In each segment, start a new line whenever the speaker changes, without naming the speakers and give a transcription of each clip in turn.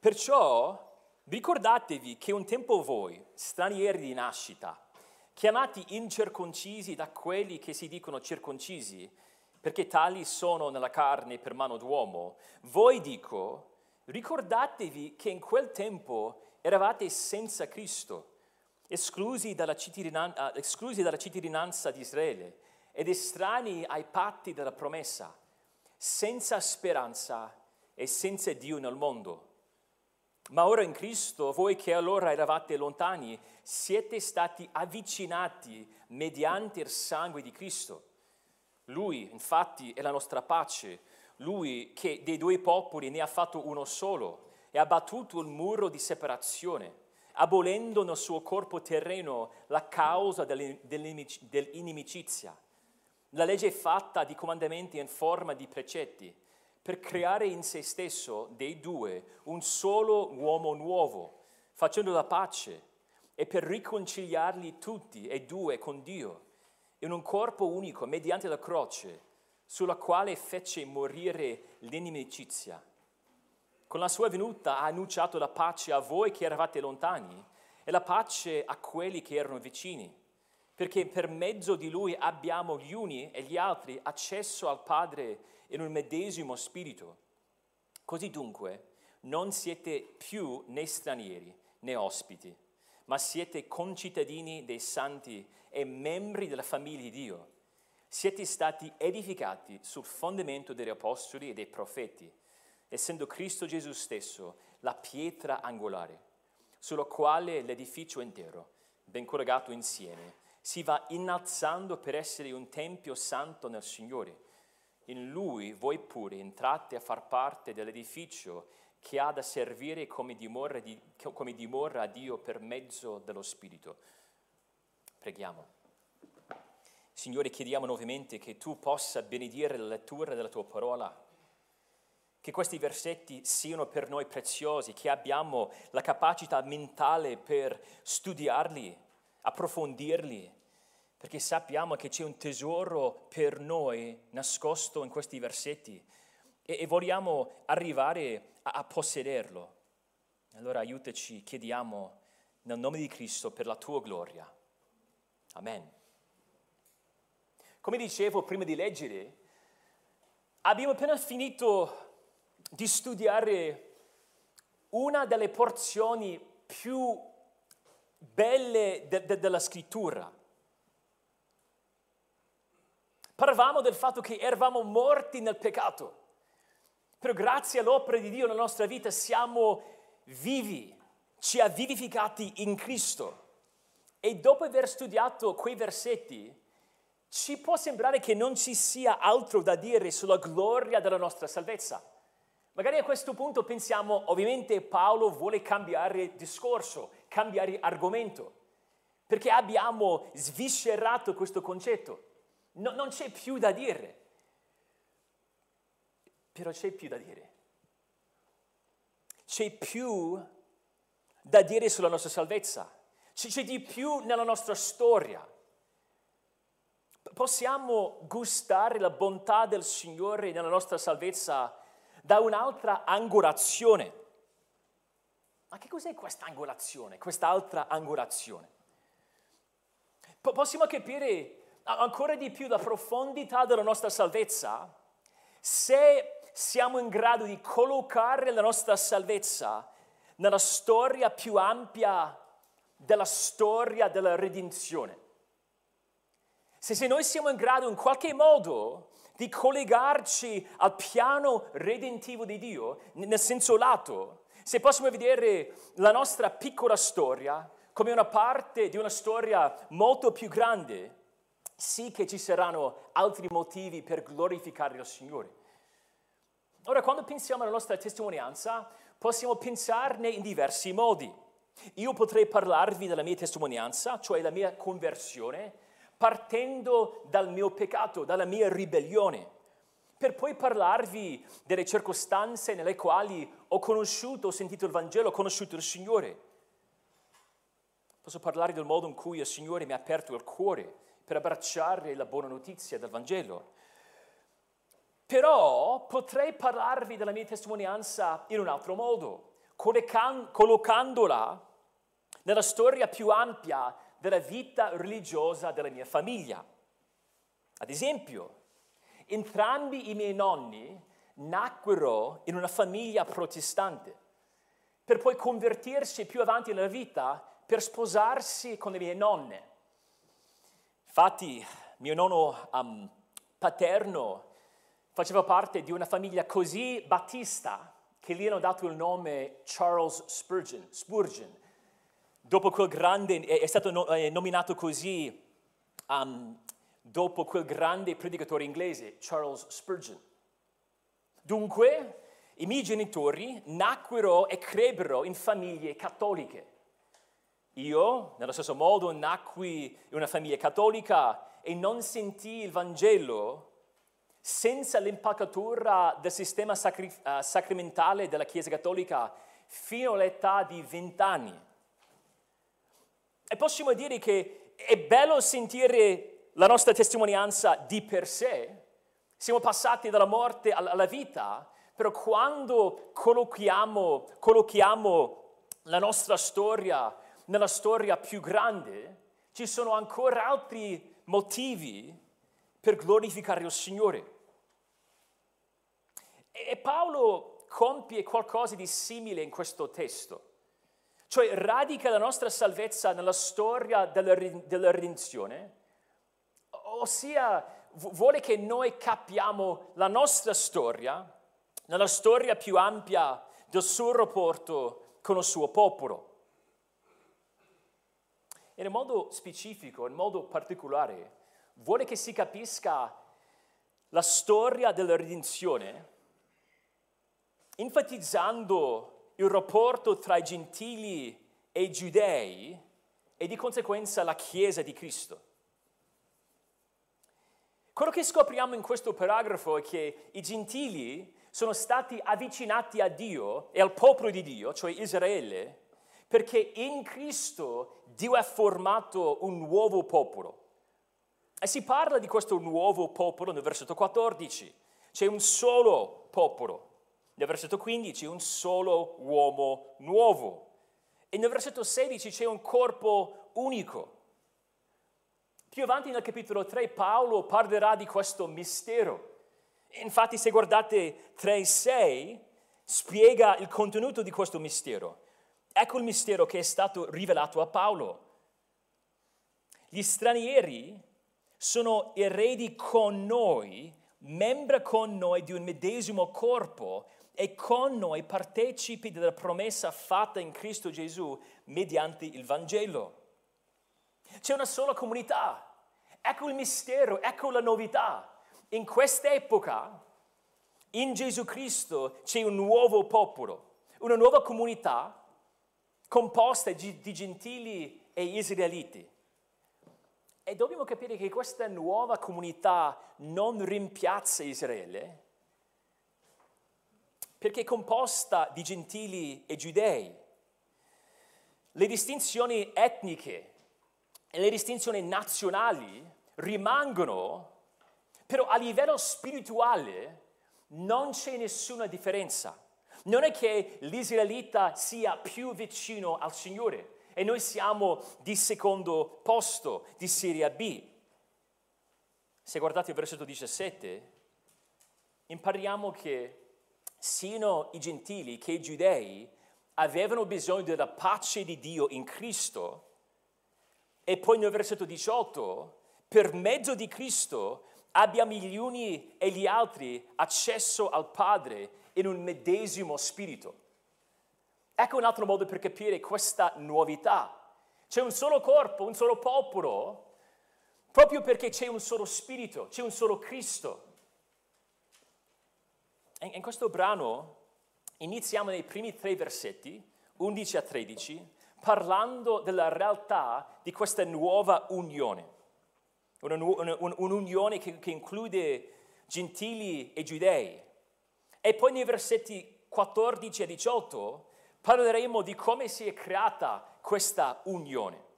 Perciò ricordatevi che un tempo voi, stranieri di nascita, chiamati incirconcisi da quelli che si dicono circoncisi, perché tali sono nella carne per mano d'uomo, voi dico, ricordatevi che in quel tempo eravate senza Cristo, esclusi dalla, cittadinanza, esclusi dalla cittadinanza di Israele ed estranei ai patti della promessa, senza speranza e senza Dio nel mondo. Ma ora in Cristo, voi che allora eravate lontani, siete stati avvicinati mediante il sangue di Cristo. Lui, infatti, è la nostra pace, lui che dei due popoli ne ha fatto uno solo e ha battuto il muro di separazione, abolendo nel suo corpo terreno la causa dell'inimicizia. La legge è fatta di comandamenti in forma di precetti per creare in se stesso dei due un solo uomo nuovo, facendo la pace e per riconciliarli tutti e due con Dio in un corpo unico mediante la croce sulla quale fece morire l'inimicizia. Con la sua venuta ha annunciato la pace a voi che eravate lontani e la pace a quelli che erano vicini, perché per mezzo di lui abbiamo gli uni e gli altri accesso al Padre in un medesimo spirito. Così dunque non siete più né stranieri né ospiti, ma siete concittadini dei santi e membri della famiglia di Dio. Siete stati edificati sul fondamento degli apostoli e dei profeti, essendo Cristo Gesù stesso la pietra angolare, sulla quale l'edificio intero, ben collegato insieme, si va innalzando per essere un tempio santo nel Signore in lui voi pure entrate a far parte dell'edificio che ha da servire come dimora, di, come dimora a Dio per mezzo dello Spirito. Preghiamo. Signore, chiediamo nuovamente che tu possa benedire la lettura della tua parola, che questi versetti siano per noi preziosi, che abbiamo la capacità mentale per studiarli, approfondirli, perché sappiamo che c'è un tesoro per noi nascosto in questi versetti e, e vogliamo arrivare a, a possederlo. Allora aiutaci, chiediamo nel nome di Cristo per la tua gloria. Amen. Come dicevo prima di leggere, abbiamo appena finito di studiare una delle porzioni più belle de- de- della scrittura Parlavamo del fatto che eravamo morti nel peccato, però grazie all'opera di Dio nella nostra vita siamo vivi, ci ha vivificati in Cristo. E dopo aver studiato quei versetti, ci può sembrare che non ci sia altro da dire sulla gloria della nostra salvezza. Magari a questo punto pensiamo, ovviamente Paolo vuole cambiare discorso, cambiare argomento, perché abbiamo sviscerato questo concetto. No, non c'è più da dire. Però c'è più da dire. C'è più da dire sulla nostra salvezza. C'è di più nella nostra storia. Possiamo gustare la bontà del Signore nella nostra salvezza da un'altra angolazione. Ma che cos'è questa angolazione, quest'altra angolazione? possiamo capire ancora di più la profondità della nostra salvezza se siamo in grado di collocare la nostra salvezza nella storia più ampia della storia della redenzione. Se, se noi siamo in grado in qualche modo di collegarci al piano redentivo di Dio, nel senso lato, se possiamo vedere la nostra piccola storia come una parte di una storia molto più grande, sì che ci saranno altri motivi per glorificare il Signore. Ora, quando pensiamo alla nostra testimonianza, possiamo pensarne in diversi modi. Io potrei parlarvi della mia testimonianza, cioè la mia conversione, partendo dal mio peccato, dalla mia ribellione, per poi parlarvi delle circostanze nelle quali ho conosciuto, ho sentito il Vangelo, ho conosciuto il Signore. Posso parlare del modo in cui il Signore mi ha aperto il cuore per abbracciare la buona notizia del Vangelo. Però potrei parlarvi della mia testimonianza in un altro modo, collocandola nella storia più ampia della vita religiosa della mia famiglia. Ad esempio, entrambi i miei nonni nacquero in una famiglia protestante, per poi convertirsi più avanti nella vita per sposarsi con le mie nonne. Infatti, mio nonno um, paterno faceva parte di una famiglia così battista che gli hanno dato il nome Charles Spurgeon. Spurgeon. Dopo quel grande, è stato nominato così um, dopo quel grande predicatore inglese, Charles Spurgeon. Dunque, i miei genitori nacquero e crebbero in famiglie cattoliche. Io, nello stesso modo, nacqui in una famiglia cattolica e non sentii il Vangelo senza l'impaccatura del sistema sacri- uh, sacramentale della Chiesa Cattolica fino all'età di vent'anni. E possiamo dire che è bello sentire la nostra testimonianza di per sé, siamo passati dalla morte alla vita, però quando collochiamo, collochiamo la nostra storia nella storia più grande, ci sono ancora altri motivi per glorificare il Signore. E Paolo compie qualcosa di simile in questo testo, cioè radica la nostra salvezza nella storia della, della redenzione, ossia vuole che noi capiamo la nostra storia nella storia più ampia del suo rapporto con il suo popolo. In modo specifico, in modo particolare, vuole che si capisca la storia della redenzione, enfatizzando il rapporto tra i gentili e i giudei e di conseguenza la Chiesa di Cristo. Quello che scopriamo in questo paragrafo è che i gentili sono stati avvicinati a Dio e al popolo di Dio, cioè Israele, perché in Cristo Dio ha formato un nuovo popolo. E si parla di questo nuovo popolo nel versetto 14. C'è un solo popolo. Nel versetto 15 un solo uomo nuovo. E nel versetto 16 c'è un corpo unico. Più avanti nel capitolo 3 Paolo parlerà di questo mistero. Infatti se guardate 3.6 spiega il contenuto di questo mistero. Ecco il mistero che è stato rivelato a Paolo. Gli stranieri sono eredi con noi, membra con noi di un medesimo corpo e con noi partecipi della promessa fatta in Cristo Gesù mediante il Vangelo. C'è una sola comunità. Ecco il mistero, ecco la novità. In quest'epoca, in Gesù Cristo, c'è un nuovo popolo, una nuova comunità composta di gentili e israeliti. E dobbiamo capire che questa nuova comunità non rimpiazza Israele, perché è composta di gentili e giudei. Le distinzioni etniche e le distinzioni nazionali rimangono, però a livello spirituale non c'è nessuna differenza. Non è che l'israelita sia più vicino al Signore, e noi siamo di secondo posto, di Serie B. Se guardate il versetto 17, impariamo che sino i gentili che i giudei avevano bisogno della pace di Dio in Cristo e poi nel versetto 18, per mezzo di Cristo abbiamo gli uni e gli altri accesso al Padre in un medesimo spirito. Ecco un altro modo per capire questa novità. C'è un solo corpo, un solo popolo, proprio perché c'è un solo spirito, c'è un solo Cristo. In questo brano iniziamo nei primi tre versetti, 11 a 13, parlando della realtà di questa nuova unione. Una, una, un'unione che, che include gentili e giudei. E poi nei versetti 14 a 18 parleremo di come si è creata questa unione.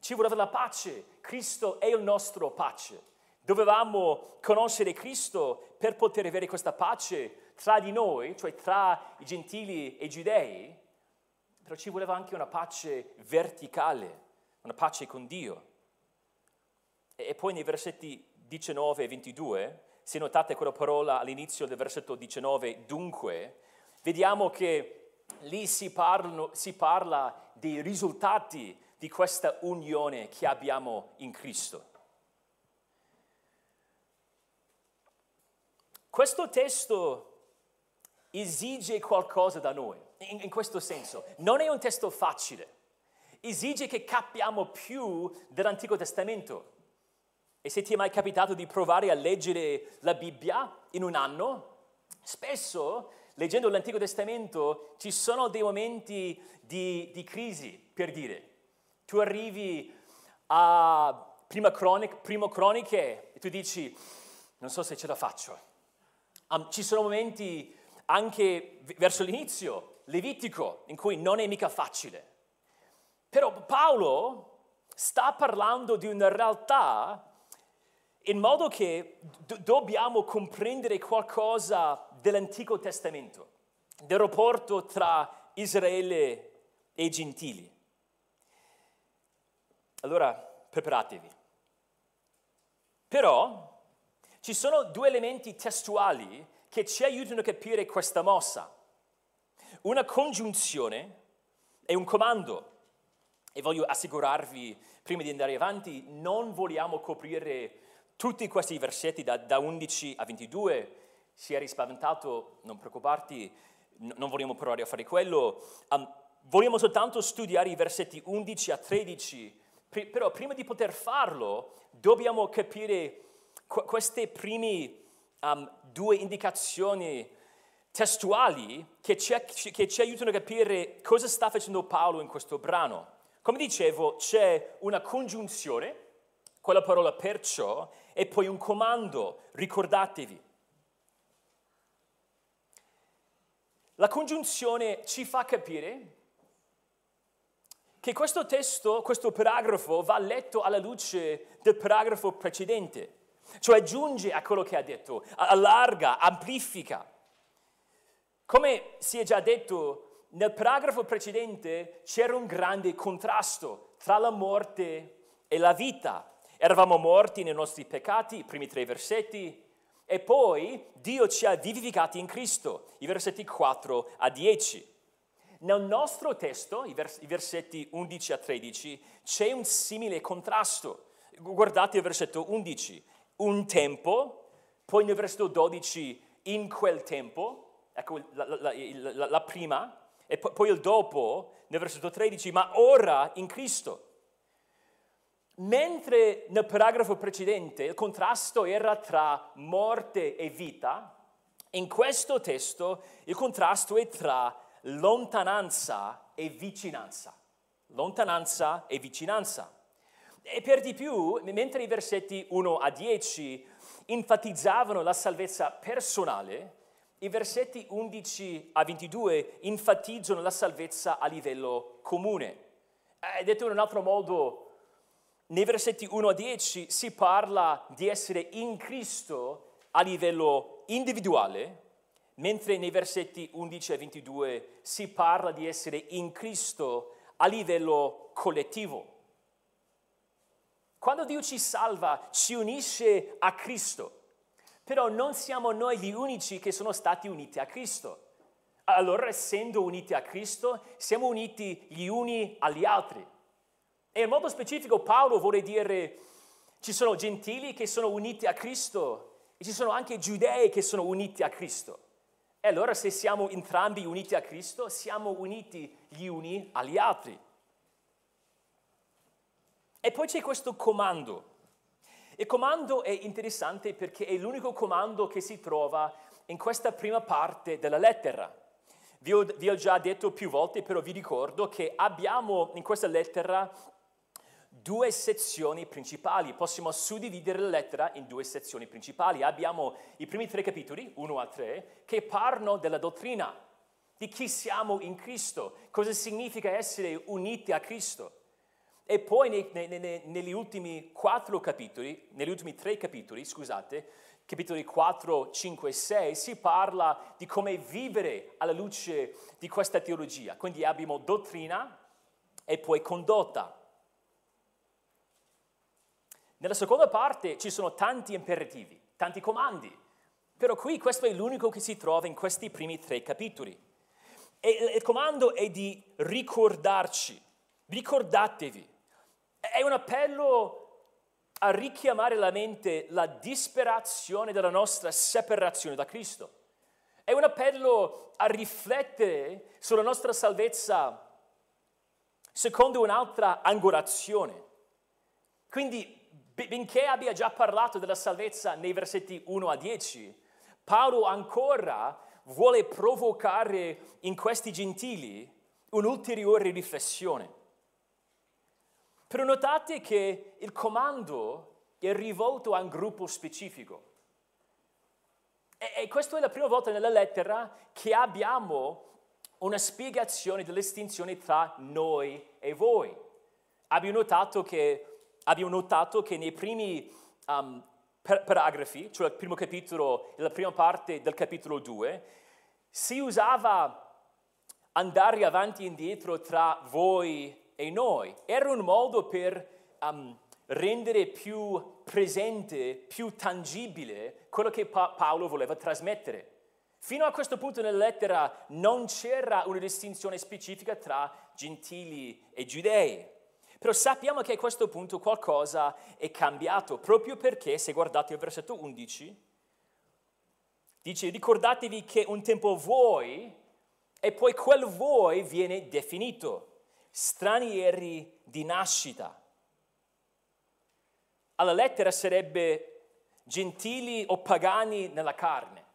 Ci voleva la pace, Cristo è il nostro pace. Dovevamo conoscere Cristo per poter avere questa pace tra di noi, cioè tra i gentili e i giudei, però ci voleva anche una pace verticale, una pace con Dio. E poi nei versetti 19 e 22, se notate quella parola all'inizio del versetto 19, dunque, vediamo che lì si, parlano, si parla dei risultati di questa unione che abbiamo in Cristo. Questo testo esige qualcosa da noi, in, in, questo senso. Non è un testo facile, esige che capiamo più dell'Antico Testamento. E se ti è mai capitato di provare a leggere la Bibbia in un anno, spesso leggendo l'Antico Testamento ci sono dei momenti di, di crisi, per dire. Tu arrivi a prima, cronic, primo croniche e tu dici, non so se ce la faccio. Um, ci sono momenti anche verso l'inizio, Levitico, in cui non è mica facile. Però Paolo sta parlando di una realtà in modo che do- dobbiamo comprendere qualcosa dell'Antico Testamento, del rapporto tra Israele e i gentili. Allora, preparatevi. Però ci sono due elementi testuali che ci aiutano a capire questa mossa. Una congiunzione e un comando. E voglio assicurarvi, prima di andare avanti, non vogliamo coprire tutti questi versetti da, da 11 a 22, si è spaventato, non preoccuparti, n- non vogliamo provare a fare quello, um, vogliamo soltanto studiare i versetti 11 a 13, P- però prima di poter farlo dobbiamo capire qu- queste prime um, due indicazioni testuali che ci, che ci aiutano a capire cosa sta facendo Paolo in questo brano. Come dicevo, c'è una congiunzione, quella parola perciò, e poi un comando, ricordatevi. La congiunzione ci fa capire che questo testo, questo paragrafo va letto alla luce del paragrafo precedente, cioè aggiunge a quello che ha detto, allarga, amplifica. Come si è già detto, nel paragrafo precedente c'era un grande contrasto tra la morte e la vita, Eravamo morti nei nostri peccati, i primi tre versetti, e poi Dio ci ha vivificati in Cristo, i versetti 4 a 10. Nel nostro testo, i, vers- i versetti 11 a 13, c'è un simile contrasto. Guardate il versetto 11, un tempo, poi nel versetto 12, in quel tempo, ecco la, la, la, la prima, e poi il dopo, nel versetto 13, ma ora in Cristo. Mentre nel paragrafo precedente il contrasto era tra morte e vita, in questo testo il contrasto è tra lontananza e vicinanza. Lontananza e vicinanza. E per di più, mentre i versetti 1 a 10 enfatizzavano la salvezza personale, i versetti 11 a 22 enfatizzano la salvezza a livello comune. Eh, detto in un altro modo, nei versetti 1 a 10 si parla di essere in Cristo a livello individuale, mentre nei versetti 11 a 22 si parla di essere in Cristo a livello collettivo. Quando Dio ci salva, ci unisce a Cristo, però non siamo noi gli unici che sono stati uniti a Cristo. Allora, essendo uniti a Cristo, siamo uniti gli uni agli altri. E in modo specifico Paolo vuole dire ci sono gentili che sono uniti a Cristo e ci sono anche giudei che sono uniti a Cristo. E allora se siamo entrambi uniti a Cristo, siamo uniti gli uni agli altri. E poi c'è questo comando. Il comando è interessante perché è l'unico comando che si trova in questa prima parte della lettera. Vi ho, vi ho, già detto più volte, però vi ricordo che abbiamo in questa lettera due sezioni principali. Possiamo suddividere la lettera in due sezioni principali. Abbiamo i primi tre capitoli, 1 a 3, che parlano della dottrina, di chi siamo in Cristo, cosa significa essere uniti a Cristo. E poi nei, nei, nei, negli ultimi quattro capitoli, negli ultimi tre capitoli, scusate, capitoli 4, 5 e 6, si parla di come vivere alla luce di questa teologia. Quindi abbiamo dottrina e poi condotta. Nella seconda parte ci sono tanti imperativi, tanti comandi, però qui questo è l'unico che si trova in questi primi tre capitoli. E il comando è di ricordarci, ricordatevi, è un appello a richiamare alla mente la disperazione della nostra separazione da Cristo. È un appello a riflettere sulla nostra salvezza secondo un'altra angolazione. Quindi, benché abbia già parlato della salvezza nei versetti 1 a 10, Paolo ancora vuole provocare in questi gentili un'ulteriore riflessione. Però notate che il comando è rivolto a un gruppo specifico. E, e questa è la prima volta nella lettera che abbiamo una spiegazione dell'estinzione tra noi e voi. Abbiamo notato che, abbiamo notato che nei primi um, paragrafi, cioè il primo capitolo e la prima parte del capitolo 2, si usava andare avanti e indietro tra voi e noi. Era un modo per um, rendere più presente, più tangibile quello che pa- Paolo voleva trasmettere. Fino a questo punto nella lettera non c'era una distinzione specifica tra gentili e giudei. Però sappiamo che a questo punto qualcosa è cambiato, proprio perché, se guardate il versetto 11, dice ricordatevi che un tempo voi e poi quel voi viene definito stranieri di nascita. Alla lettera sarebbe gentili o pagani nella carne.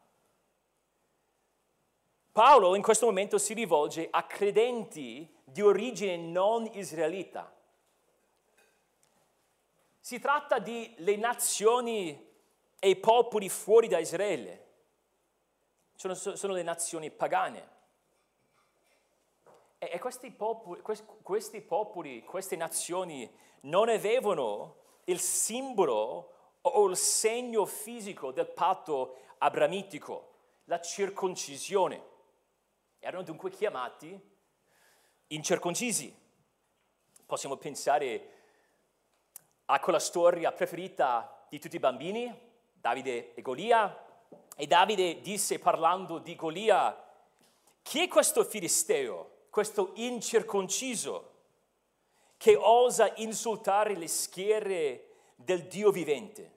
Paolo in questo momento si rivolge a credenti di origine non israelita. Si tratta di le nazioni e i popoli fuori da Israele. Sono, sono le nazioni pagane. E, questi popoli, questi popoli, queste nazioni non avevano il simbolo o il segno fisico del patto abramitico, la circoncisione. Erano dunque chiamati incirconcisi. Possiamo pensare a quella storia preferita di tutti i bambini, Davide e Golia. E Davide disse parlando di Golia, chi è questo filisteo? questo incirconciso che osa insultare le schiere del Dio vivente.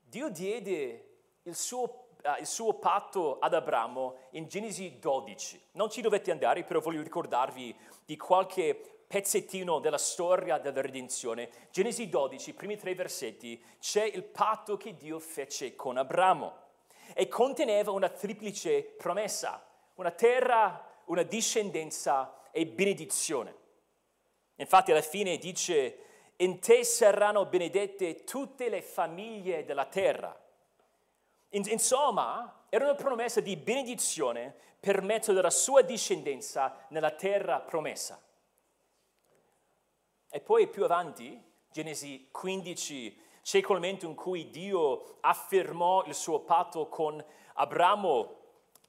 Dio diede il suo, uh, il suo, patto ad Abramo in Genesi 12. Non ci dovete andare, però voglio ricordarvi di qualche pezzettino della storia della redenzione. Genesi 12, primi tre versetti, c'è il patto che Dio fece con Abramo e conteneva una triplice promessa una terra, una discendenza e benedizione. Infatti alla fine dice, in te saranno benedette tutte le famiglie della terra. Insomma, era una promessa di benedizione per mezzo della sua discendenza nella terra promessa. E poi più avanti, Genesi 15, c'è quel momento in cui Dio affermò il suo patto con Abramo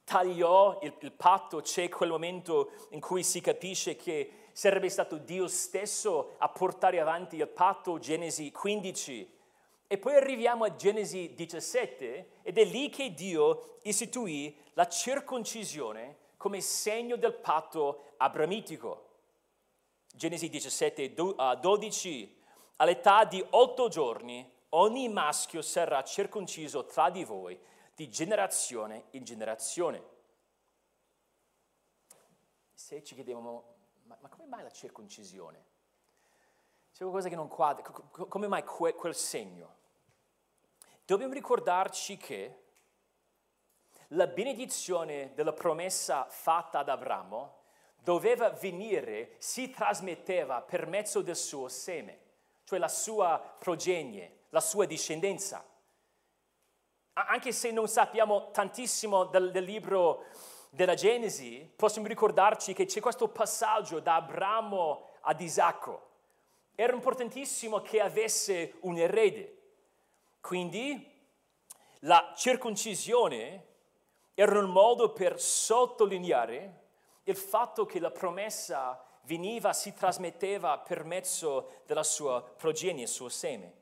tagliò il, il patto, c'è quel momento in cui si capisce che sarebbe stato Dio stesso a portare avanti il patto, Genesi 15. E poi arriviamo a Genesi 17 ed è lì che Dio istituì la circoncisione come segno del patto abramitico. Genesi 17, 12, all'età di otto giorni ogni maschio sarà circonciso tra di voi di generazione in generazione. Se ci chiediamo, ma, ma come mai la circoncisione? C'è qualcosa che non quadra, come mai que, quel segno? Dobbiamo ricordarci che la benedizione della promessa fatta ad Abramo doveva venire, si trasmetteva per mezzo del suo seme, cioè la sua progenie, la sua discendenza anche se non sappiamo tantissimo del, del libro della Genesi, possiamo ricordarci che c'è questo passaggio da Abramo ad Isacco. Era importantissimo che avesse un erede. Quindi la circoncisione era un modo per sottolineare il fatto che la promessa veniva, si trasmetteva per mezzo della sua progenie, il suo seme.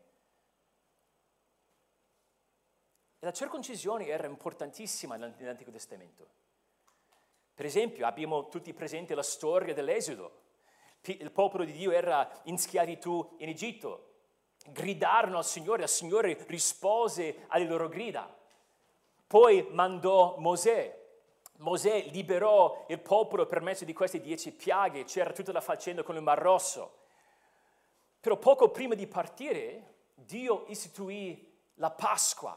E la circoncisione era importantissima nell'Antico Testamento. Per esempio, abbiamo tutti presente la storia dell'Esodo. Il popolo di Dio era in schiavitù in Egitto. Gridarono al Signore, il Signore rispose alle loro grida. Poi mandò Mosè. Mosè liberò il popolo per mezzo di queste dieci piaghe, c'era tutta la faccenda con il Mar Rosso. Però poco prima di partire, Dio istituì la Pasqua.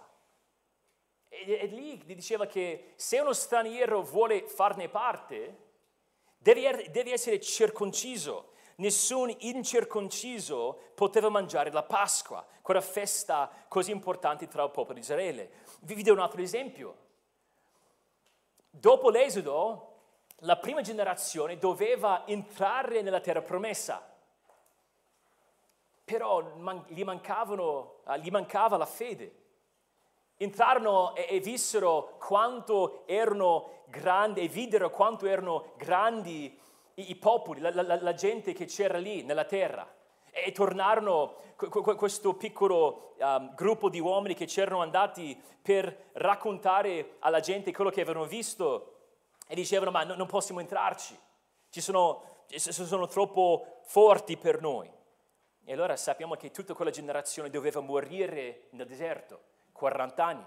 E, e lì diceva che se uno straniero vuole farne parte, deve, deve essere circonciso. Nessun incirconciso poteva mangiare la Pasqua, quella festa così importante tra il popolo di Israele. Vi do un altro esempio. Dopo l'Esodo, la prima generazione doveva entrare nella terra promessa, però gli, mancavano, gli mancava la fede. Entrarono e, e vissero quanto erano grandi, e videro quanto erano grandi i, i popoli, la, la, la gente che c'era lì nella terra. E tornarono questo piccolo um, gruppo di uomini che c'erano andati per raccontare alla gente quello che avevano visto e dicevano ma no, non possiamo entrarci, ci sono, sono troppo forti per noi. E allora sappiamo che tutta quella generazione doveva morire nel deserto, 40 anni.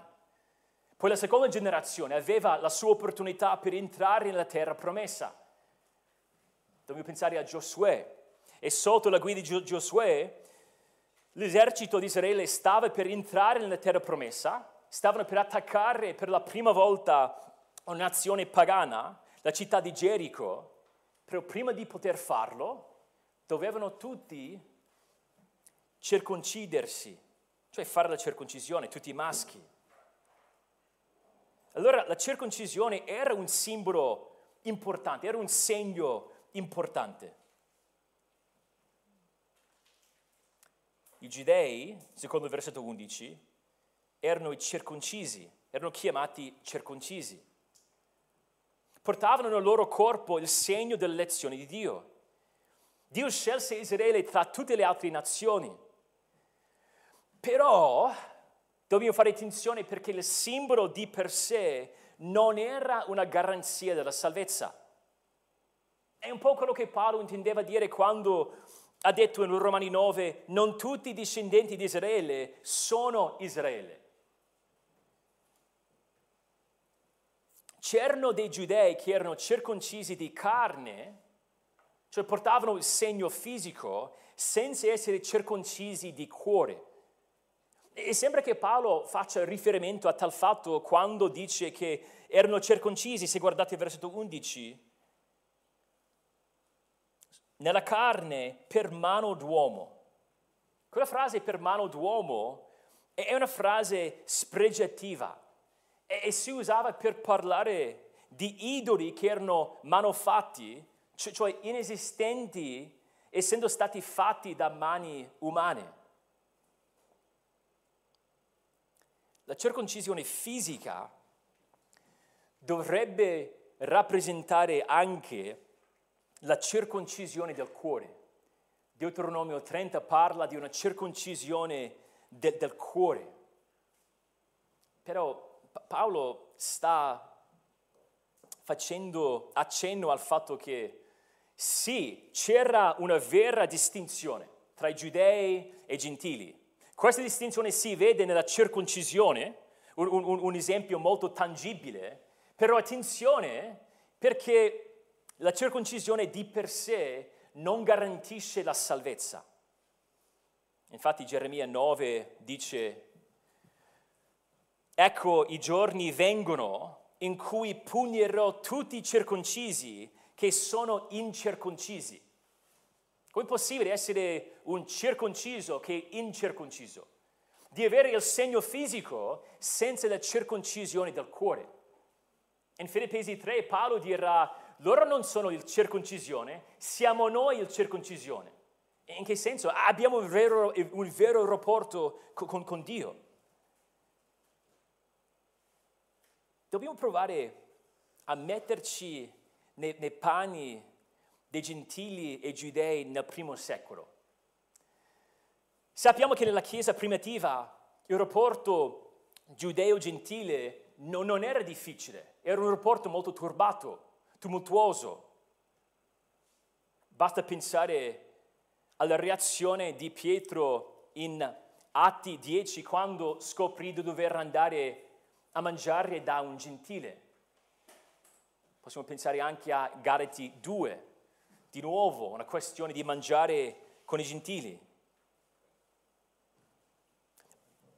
Poi la seconda generazione aveva la sua opportunità per entrare nella terra promessa. Dobbiamo pensare a Giosuè. E sotto la guida di Giosuè l'esercito di Israele stava per entrare nella terra promessa, stavano per attaccare per la prima volta una nazione pagana, la città di Gerico, però prima di poter farlo dovevano tutti circoncidersi, cioè fare la circoncisione, tutti i maschi. Allora la circoncisione era un simbolo importante, era un segno importante. I giudei, secondo il versetto 11, erano i circoncisi, erano chiamati circoncisi. Portavano nel loro corpo il segno dell'elezione di Dio. Dio scelse Israele tra tutte le altre nazioni. Però dobbiamo fare attenzione perché il simbolo di per sé non era una garanzia della salvezza. È un po' quello che Paolo intendeva dire quando ha detto in Romani 9, non tutti i discendenti di Israele sono Israele. C'erano dei giudei che erano circoncisi di carne, cioè portavano il segno fisico, senza essere circoncisi di cuore. E sembra che Paolo faccia riferimento a tal fatto quando dice che erano circoncisi, se guardate il versetto 11, nella carne per mano d'uomo. Quella frase per mano d'uomo è una frase spregiativa e, si usava per parlare di idoli che erano manufatti, cioè inesistenti, essendo stati fatti da mani umane. La circoncisione fisica dovrebbe rappresentare anche la circoncisione del cuore. Deuteronomio 30 parla di una circoncisione de, del cuore. Però Paolo sta facendo accenno al fatto che sì, c'era una vera distinzione tra i giudei e i gentili. Questa distinzione si vede nella circoncisione, un, un, un esempio molto tangibile, però attenzione perché la circoncisione di per sé non garantisce la salvezza. Infatti Geremia 9 dice, ecco i giorni vengono in cui pugnerò tutti i circoncisi che sono incirconcisi. Come è possibile essere un circonciso che è incirconciso? Di avere il segno fisico senza la circoncisione del cuore. In Filippesi 3 Paolo dirà loro non sono il circoncisione, siamo noi il circoncisione. In che senso? Abbiamo un vero, un vero rapporto con, con Dio. Dobbiamo provare a metterci nei, nei panni dei gentili e giudei nel primo secolo. Sappiamo che nella Chiesa primitiva il rapporto giudeo-gentile non, non era difficile, era un rapporto molto turbato, tumultuoso. Basta pensare alla reazione di Pietro in Atti 10 quando scoprì di dover andare a mangiare da un gentile. Possiamo pensare anche a Galati 2, di nuovo una questione di mangiare con i gentili.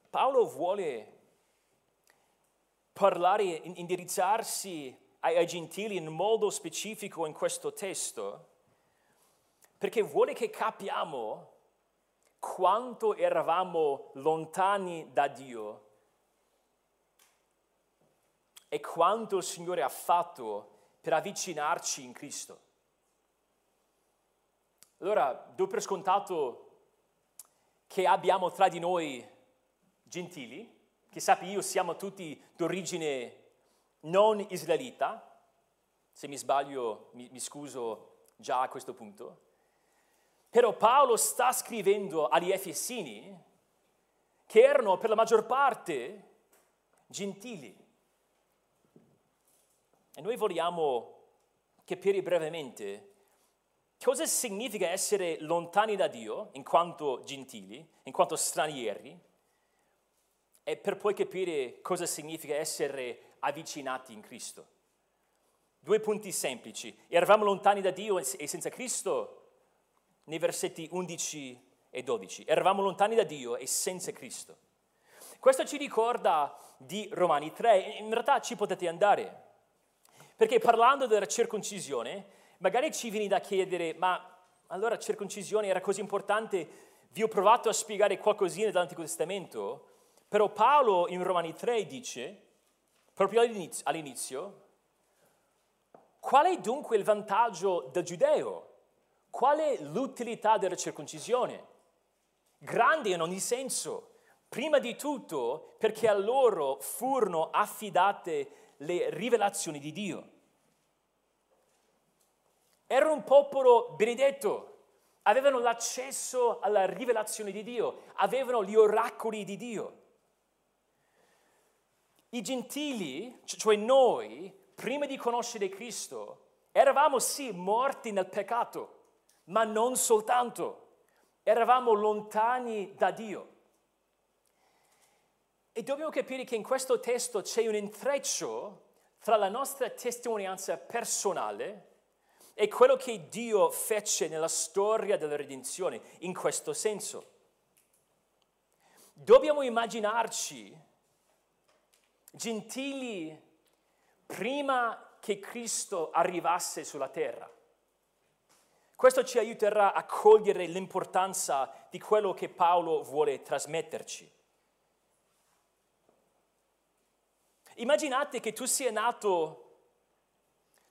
Paolo vuole parlare, indirizzarsi ai, gentili in modo specifico in questo testo, perché vuole che capiamo quanto eravamo lontani da Dio e quanto il Signore ha fatto per avvicinarci in Cristo. Allora, do per scontato che abbiamo tra di noi gentili, che sappi io siamo tutti d'origine non israelita, se mi sbaglio mi, mi scuso già a questo punto, però Paolo sta scrivendo agli Efesini che erano per la maggior parte gentili. E noi vogliamo capire brevemente cosa significa essere lontani da Dio in quanto gentili, in quanto stranieri, e per poi capire cosa significa essere avvicinati in Cristo. Due punti semplici. Eravamo lontani da Dio e senza Cristo nei versetti 11 e 12. Eravamo lontani da Dio e senza Cristo. Questo ci ricorda di Romani 3, in realtà ci potete andare. Perché parlando della circoncisione, magari ci viene da chiedere, ma allora circoncisione era così importante? Vi ho provato a spiegare qualcosina dall'Antico Testamento, però Paolo in Romani 3 dice, proprio all'inizio, qual è dunque il vantaggio del giudeo? Qual è l'utilità della circoncisione? Grande in ogni senso. Prima di tutto perché a loro furono affidate le rivelazioni di Dio. Erano un popolo benedetto, avevano l'accesso alla rivelazione di Dio, avevano gli oracoli di Dio. I gentili, cioè noi, prima di conoscere Cristo, eravamo sì morti nel peccato, ma non soltanto, eravamo lontani da Dio. E dobbiamo capire che in questo testo c'è un intreccio tra la nostra testimonianza personale e quello che Dio fece nella storia della redenzione in questo senso. Dobbiamo immaginarci gentili prima che Cristo arrivasse sulla terra. Questo ci aiuterà a cogliere l'importanza di quello che Paolo vuole trasmetterci. Immaginate che tu sia nato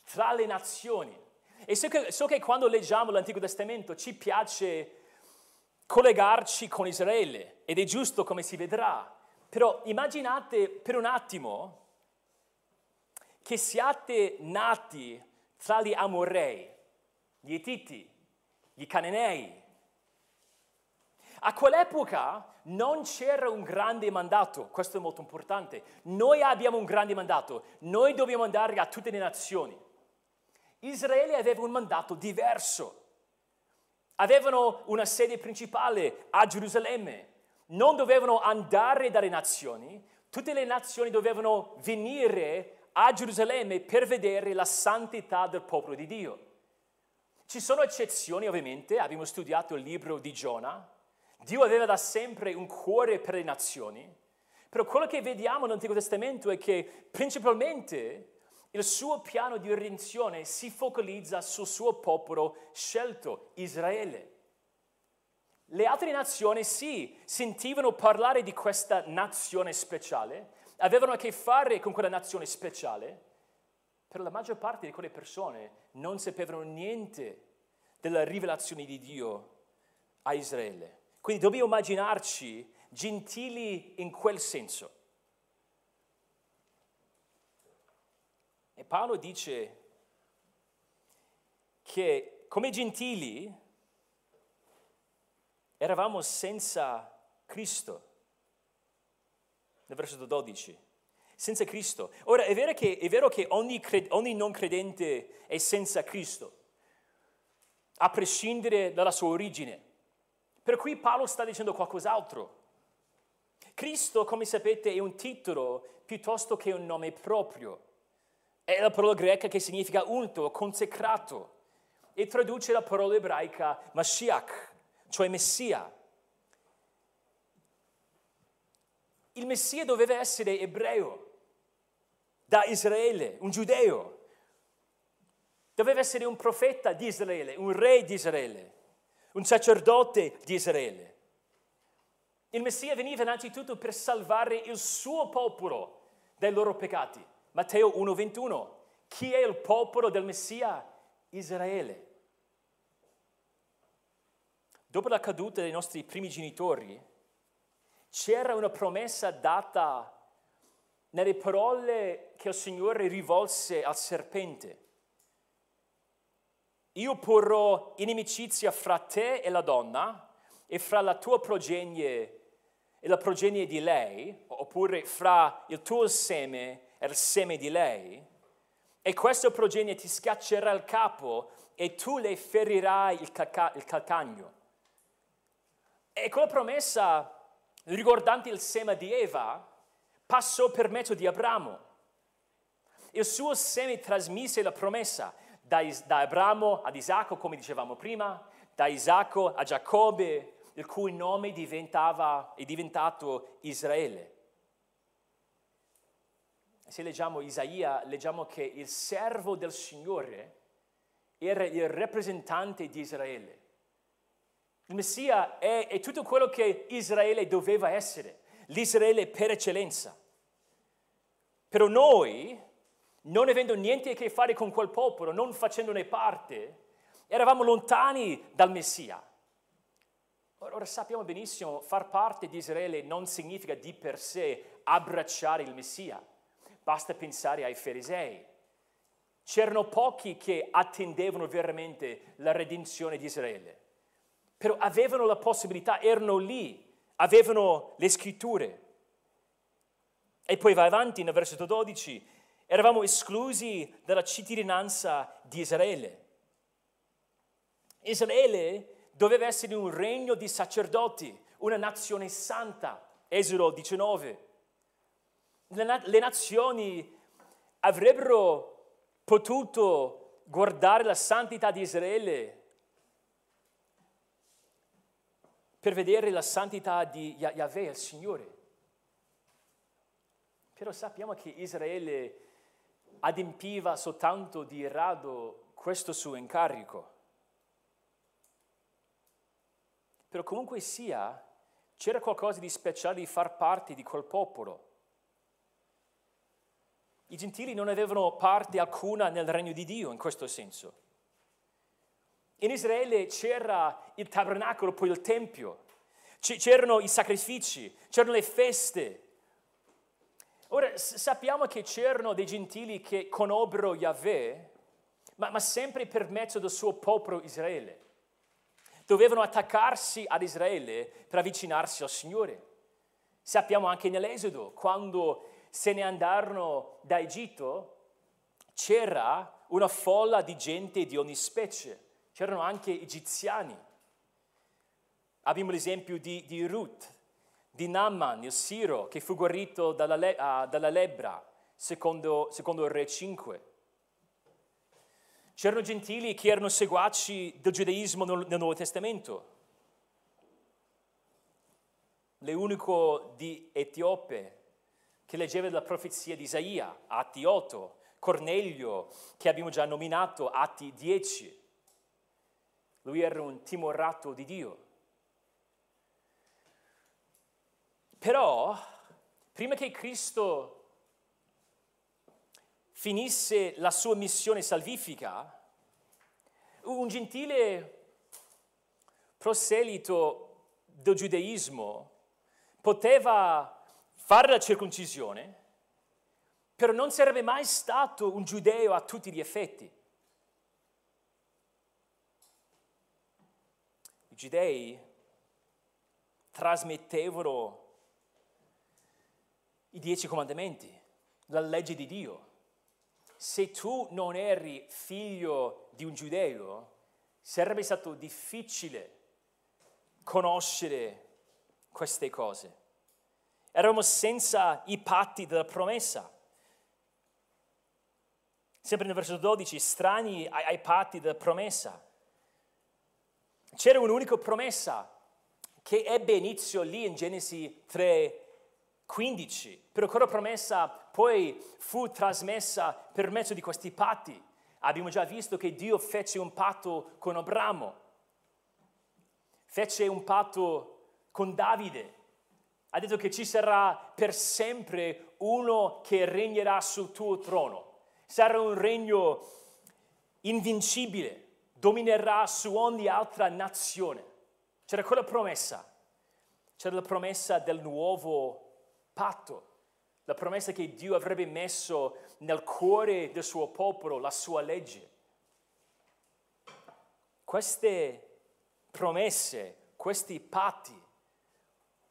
tra le nazioni. E so che, so che quando leggiamo l'Antico Testamento ci piace collegarci con Israele ed è giusto come si vedrà. Però immaginate per un attimo che siate nati tra gli Amorei, gli Etiti, gli Cananei. A quell'epoca non c'era un grande mandato, questo è molto importante. Noi abbiamo un grande mandato, noi dobbiamo andare a tutte le nazioni. Israele aveva un mandato diverso. Avevano una sede principale a Gerusalemme, non dovevano andare dalle nazioni, tutte le nazioni dovevano venire a Gerusalemme per vedere la santità del popolo di Dio. Ci sono eccezioni ovviamente, abbiamo studiato il libro di Giona, Dio aveva da sempre un cuore per le nazioni, però quello che vediamo nell'Antico Testamento è che principalmente il suo piano di redenzione si focalizza sul suo popolo scelto, Israele. Le altre nazioni sì, sentivano parlare di questa nazione speciale, avevano a che fare con quella nazione speciale, Per la maggior parte di quelle persone non sapevano niente della rivelazione di Dio a Israele. Quindi dobbiamo immaginarci gentili in quel senso. E Paolo dice che come gentili eravamo senza Cristo. Nel versetto 12. Senza Cristo. Ora è vero che, è vero che ogni, cred- ogni non credente è senza Cristo, a prescindere dalla sua origine. Per cui Paolo sta dicendo qualcos'altro. Cristo, come sapete, è un titolo piuttosto che un nome proprio. È la parola greca che significa unto, consecrato, e traduce la parola ebraica Mashiach, cioè Messia. Il Messia doveva essere ebreo, da Israele, un giudeo. Doveva essere un profeta di Israele, un re di Israele, un sacerdote di Israele. Il Messia veniva innanzitutto per salvare il suo popolo dai loro peccati. Matteo 1:21. Chi è il popolo del Messia? Israele. Dopo la caduta dei nostri primi genitori, c'era una promessa data nelle parole che il Signore rivolse al serpente. Io porrò inimicizia fra te e la donna e fra la tua progenie e la progenie di lei, oppure fra il tuo seme e il seme di lei, e questo progenie ti schiaccerà il capo e tu le ferirai il, caca- il calcagno. E quella promessa riguardante il seme di Eva passò per mezzo di Abramo. Il suo seme trasmise la promessa da, da Abramo ad Isacco, come dicevamo prima, da Isacco a Giacobbe, il cui nome diventava, è diventato Israele. Se leggiamo Isaia, leggiamo che il servo del Signore era il rappresentante di Israele. Il Messia è, è tutto quello che Israele doveva essere, l'Israele per eccellenza. Però noi, non avendo niente a che fare con quel popolo, non facendone parte, eravamo lontani dal Messia. Ora sappiamo benissimo, far parte di Israele non significa di per sé abbracciare il Messia, basta pensare ai farisei. C'erano pochi che attendevano veramente la redenzione di Israele, però avevano la possibilità, erano lì, avevano le scritture. E poi va avanti nel versetto 12, eravamo esclusi dalla cittadinanza di Israele. Israele doveva essere un regno di sacerdoti, una nazione santa. Esodo 19. Le, na- le nazioni avrebbero potuto guardare la santità di Israele per vedere la santità di Yahweh, il Signore. Però sappiamo che Israele adempiva soltanto di rado questo suo incarico. Però comunque sia, c'era qualcosa di speciale di far parte di quel popolo. I gentili non avevano parte alcuna nel regno di Dio in questo senso. In Israele c'era il tabernacolo, poi il tempio, c'erano i sacrifici, c'erano le feste. Ora sappiamo che c'erano dei gentili che conobbero Yahweh, ma, ma sempre per mezzo del suo popolo Israele dovevano attaccarsi ad Israele per avvicinarsi al Signore. Sappiamo anche nell'Esodo, quando se ne andarono da Egitto, c'era una folla di gente di ogni specie, c'erano anche egiziani. Abbiamo l'esempio di, di Ruth, di Naaman, il Siro, che fu guarito dalla, le, uh, dalla lebbra, secondo, secondo il Re 5. C'erano gentili che erano seguaci del giudaismo nel, nel Nuovo Testamento. L'unico di Etiope che leggeva la profezia di Isaia, Atti 8, Cornelio, che abbiamo già nominato, Atti 10. Lui era un timorato di Dio. Però, prima che Cristo finisse la sua missione salvifica, un gentile proselito del giudaismo poteva fare la circoncisione, però non sarebbe mai stato un giudeo a tutti gli effetti. I giudei trasmettevano i dieci comandamenti, la legge di Dio. Se tu non eri figlio di un giudeo, sarebbe stato difficile conoscere queste cose. Eravamo senza i patti della promessa. Sempre nel versetto 12, strani ai, ai patti della promessa. C'era un'unica promessa che ebbe inizio lì in Genesi 3, 15, però quella promessa poi fu trasmessa per mezzo di questi patti. Abbiamo già visto che Dio fece un patto con Abramo, fece un patto con Davide, ha detto che ci sarà per sempre uno che regnerà sul tuo trono. Sarà un regno invincibile, dominerà su ogni altra nazione. C'era quella promessa, c'era la promessa del nuovo patto, la promessa che Dio avrebbe messo nel cuore del suo popolo, la sua legge. Queste promesse, questi patti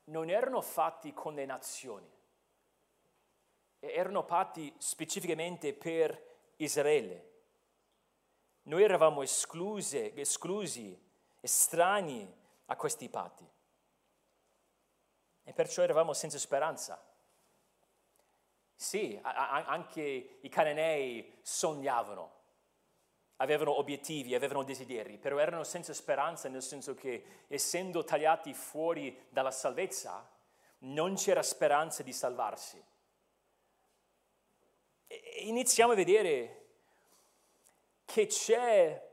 non erano fatti con le nazioni, erano patti specificamente per Israele. Noi eravamo esclusi, esclusi, estranei a questi patti e perciò eravamo senza speranza. Sì, anche i cananei sognavano, avevano obiettivi, avevano desideri, però erano senza speranza nel senso che essendo tagliati fuori dalla salvezza non c'era speranza di salvarsi. E iniziamo a vedere che c'è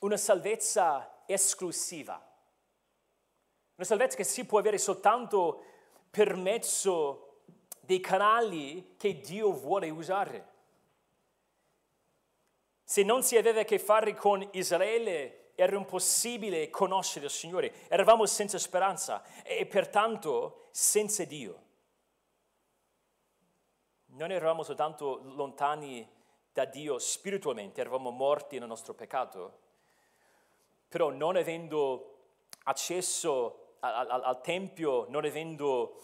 una salvezza esclusiva una salvezza che si può avere soltanto per mezzo dei canali che Dio vuole usare. Se non si aveva a che fare con Israele, era impossibile conoscere il Signore. Eravamo senza speranza e pertanto senza Dio. Non eravamo soltanto lontani da Dio spiritualmente, eravamo morti nel nostro peccato, però non avendo accesso al, al, al Tempio, non avendo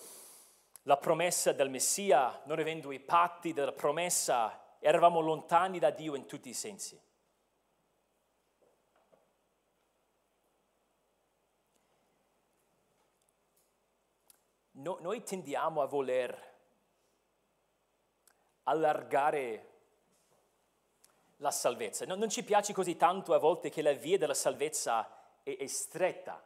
la promessa del Messia, non avendo i patti della promessa, eravamo lontani da Dio in tutti i sensi. No, noi tendiamo a voler allargare la salvezza. No, non ci piace così tanto a volte che la via della salvezza è, è stretta.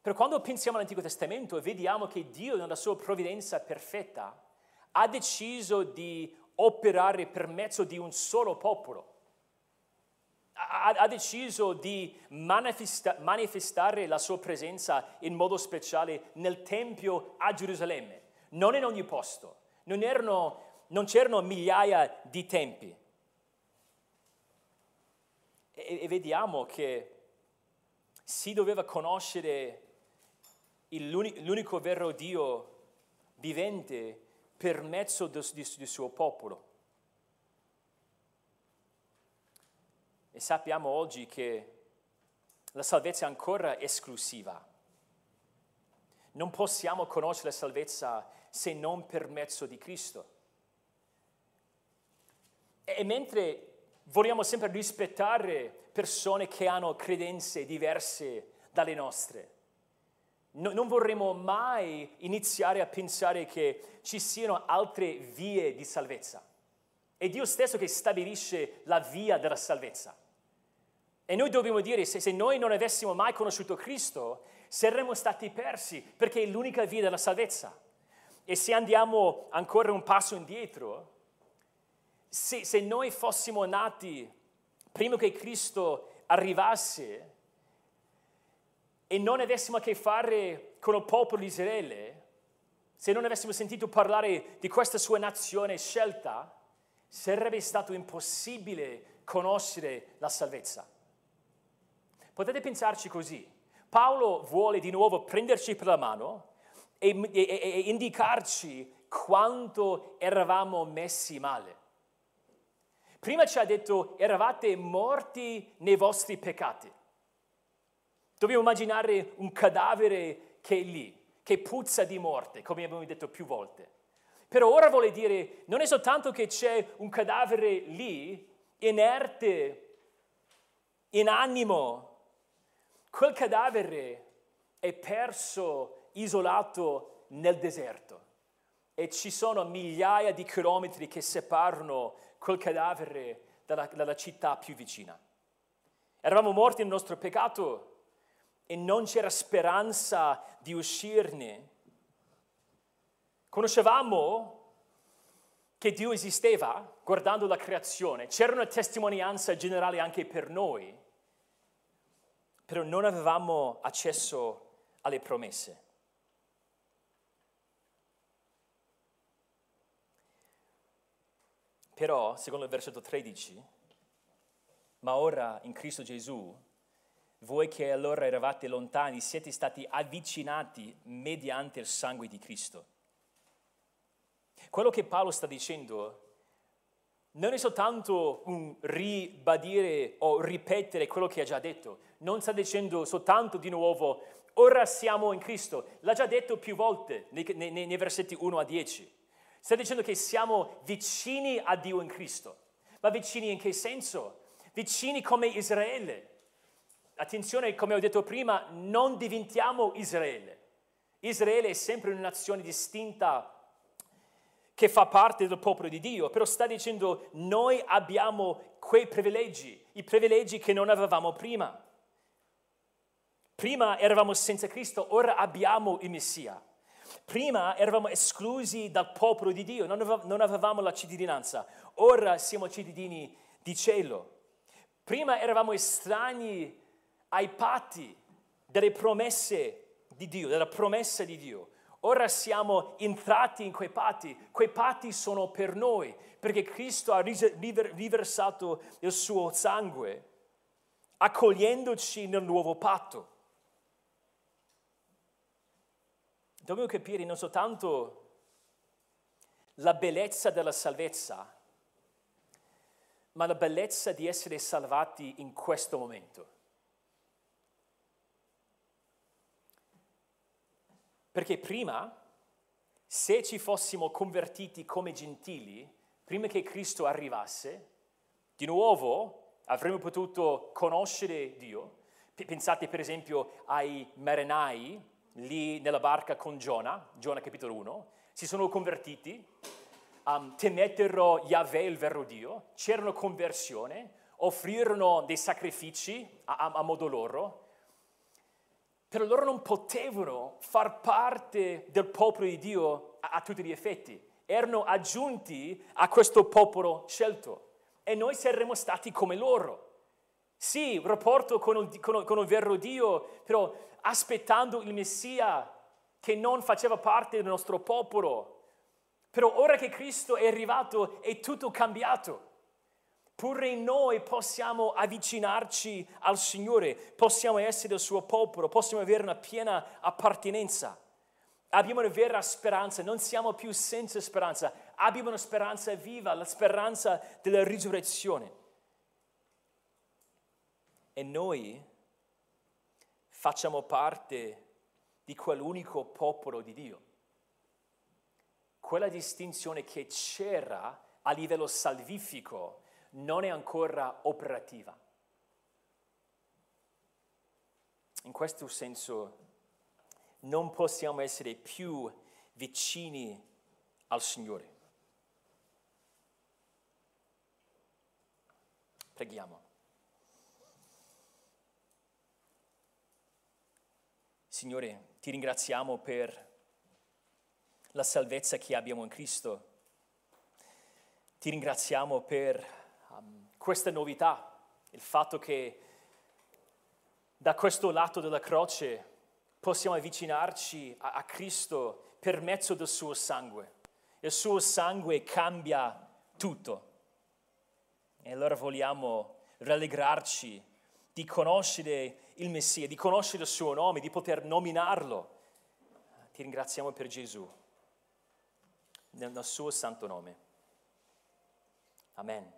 Però quando pensiamo all'Antico Testamento e vediamo che Dio nella sua provvidenza perfetta ha deciso di operare per mezzo di un solo popolo, ha, ha deciso di manifesta, manifestare la sua presenza in modo speciale nel Tempio a Gerusalemme, non in ogni posto, non, erano, non c'erano migliaia di tempi. E, e vediamo che si doveva conoscere l'unico vero Dio vivente per mezzo del, del suo popolo. E sappiamo oggi che la salvezza è ancora esclusiva. Non possiamo conoscere la salvezza se non per mezzo di Cristo. E, mentre vogliamo sempre rispettare persone che hanno credenze diverse dalle nostre, No, non vorremmo mai iniziare a pensare che ci siano altre vie di salvezza. È Dio stesso che stabilisce la via della salvezza. E noi dobbiamo dire, se, se noi non avessimo mai conosciuto Cristo, saremmo stati persi, perché è l'unica via della salvezza. E se andiamo ancora un passo indietro, se, se noi fossimo nati prima che Cristo arrivasse, e non avessimo a che fare con il popolo di Israele, se non avessimo sentito parlare di questa sua nazione scelta, sarebbe stato impossibile conoscere la salvezza. Potete pensarci così. Paolo vuole di nuovo prenderci per la mano e, e, e indicarci quanto eravamo messi male. Prima ci ha detto eravate morti nei vostri peccati. Dobbiamo immaginare un cadavere che è lì, che puzza di morte, come abbiamo detto più volte. Però ora vuole dire, non è soltanto che c'è un cadavere lì, inerte, inanimo, quel cadavere è perso, isolato nel deserto e ci sono migliaia di chilometri che separano quel cadavere dalla, dalla città più vicina. Eravamo morti nel nostro peccato e non c'era speranza di uscirne. Conoscevamo che Dio esisteva guardando la creazione, c'era una testimonianza generale anche per noi, però non avevamo accesso alle promesse. Però, secondo il versetto 13, ma ora in Cristo Gesù, voi che allora eravate lontani siete stati avvicinati mediante il sangue di Cristo. Quello che Paolo sta dicendo non è soltanto un ribadire o ripetere quello che ha già detto, non sta dicendo soltanto di nuovo ora siamo in Cristo, l'ha già detto più volte nei, nei, nei versetti 1 a 10. Sta dicendo che siamo vicini a Dio in Cristo. Ma vicini in che senso? Vicini come Israele. Attenzione, come ho detto prima, non diventiamo Israele. Israele è sempre una nazione distinta che fa parte del popolo di Dio, però sta dicendo noi abbiamo quei privilegi, i privilegi che non avevamo prima. Prima eravamo senza Cristo, ora abbiamo il Messia. Prima eravamo esclusi dal popolo di Dio, non avevamo la cittadinanza, ora siamo cittadini di cielo. Prima eravamo estranei ai patti delle promesse di Dio, della promessa di Dio. Ora siamo entrati in quei patti, quei patti sono per noi, perché Cristo ha riversato il suo sangue, accogliendoci nel nuovo patto. Dobbiamo capire non soltanto la bellezza della salvezza, ma la bellezza di essere salvati in questo momento. Perché prima, se ci fossimo convertiti come gentili, prima che Cristo arrivasse, di nuovo avremmo potuto conoscere Dio. Pensate per esempio ai marinai lì nella barca con Giona, Giona capitolo 1, si sono convertiti, um, temettero Yahweh, il vero Dio, c'erano conversione, offrirono dei sacrifici a, a, a modo loro, però loro non potevano far parte del popolo di Dio a, a tutti gli effetti, erano aggiunti a questo popolo scelto e noi saremmo stati come loro. Sì, rapporto con il, con, con il vero Dio, però aspettando il Messia che non faceva parte del nostro popolo. Però ora che Cristo è arrivato è tutto cambiato. Pure noi possiamo avvicinarci al Signore, possiamo essere il suo popolo, possiamo avere una piena appartenenza. Abbiamo una vera speranza, non siamo più senza speranza, abbiamo una speranza viva, la speranza della risurrezione. E noi facciamo parte di quell'unico popolo di Dio. Quella distinzione che c'era a livello salvifico non è ancora operativa. In questo senso non possiamo essere più vicini al Signore. Preghiamo. Signore, ti ringraziamo per la salvezza che abbiamo in Cristo. Ti ringraziamo per um, questa novità, il fatto che da questo lato della croce possiamo avvicinarci a, a Cristo per mezzo del suo sangue. Il suo sangue cambia tutto. E allora vogliamo rallegrarci di conoscere il Messia, di conoscere il suo nome, di poter nominarlo. Ti ringraziamo per Gesù, nel suo santo nome. Amen.